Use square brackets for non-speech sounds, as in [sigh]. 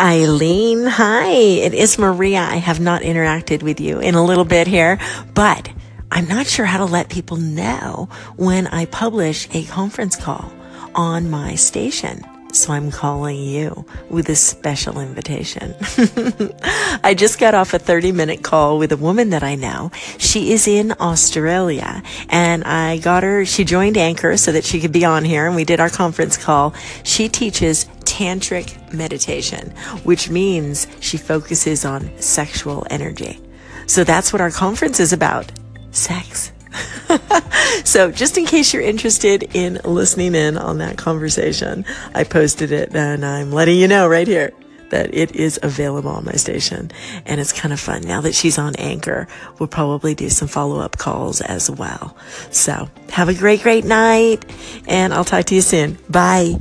Eileen, hi. It is Maria. I have not interacted with you in a little bit here, but I'm not sure how to let people know when I publish a conference call on my station. So I'm calling you with a special invitation. [laughs] I just got off a 30 minute call with a woman that I know. She is in Australia and I got her, she joined Anchor so that she could be on here and we did our conference call. She teaches tantric meditation, which means she focuses on sexual energy. So that's what our conference is about. Sex. [laughs] so just in case you're interested in listening in on that conversation, I posted it and I'm letting you know right here that it is available on my station and it's kind of fun. Now that she's on anchor, we'll probably do some follow up calls as well. So have a great, great night and I'll talk to you soon. Bye.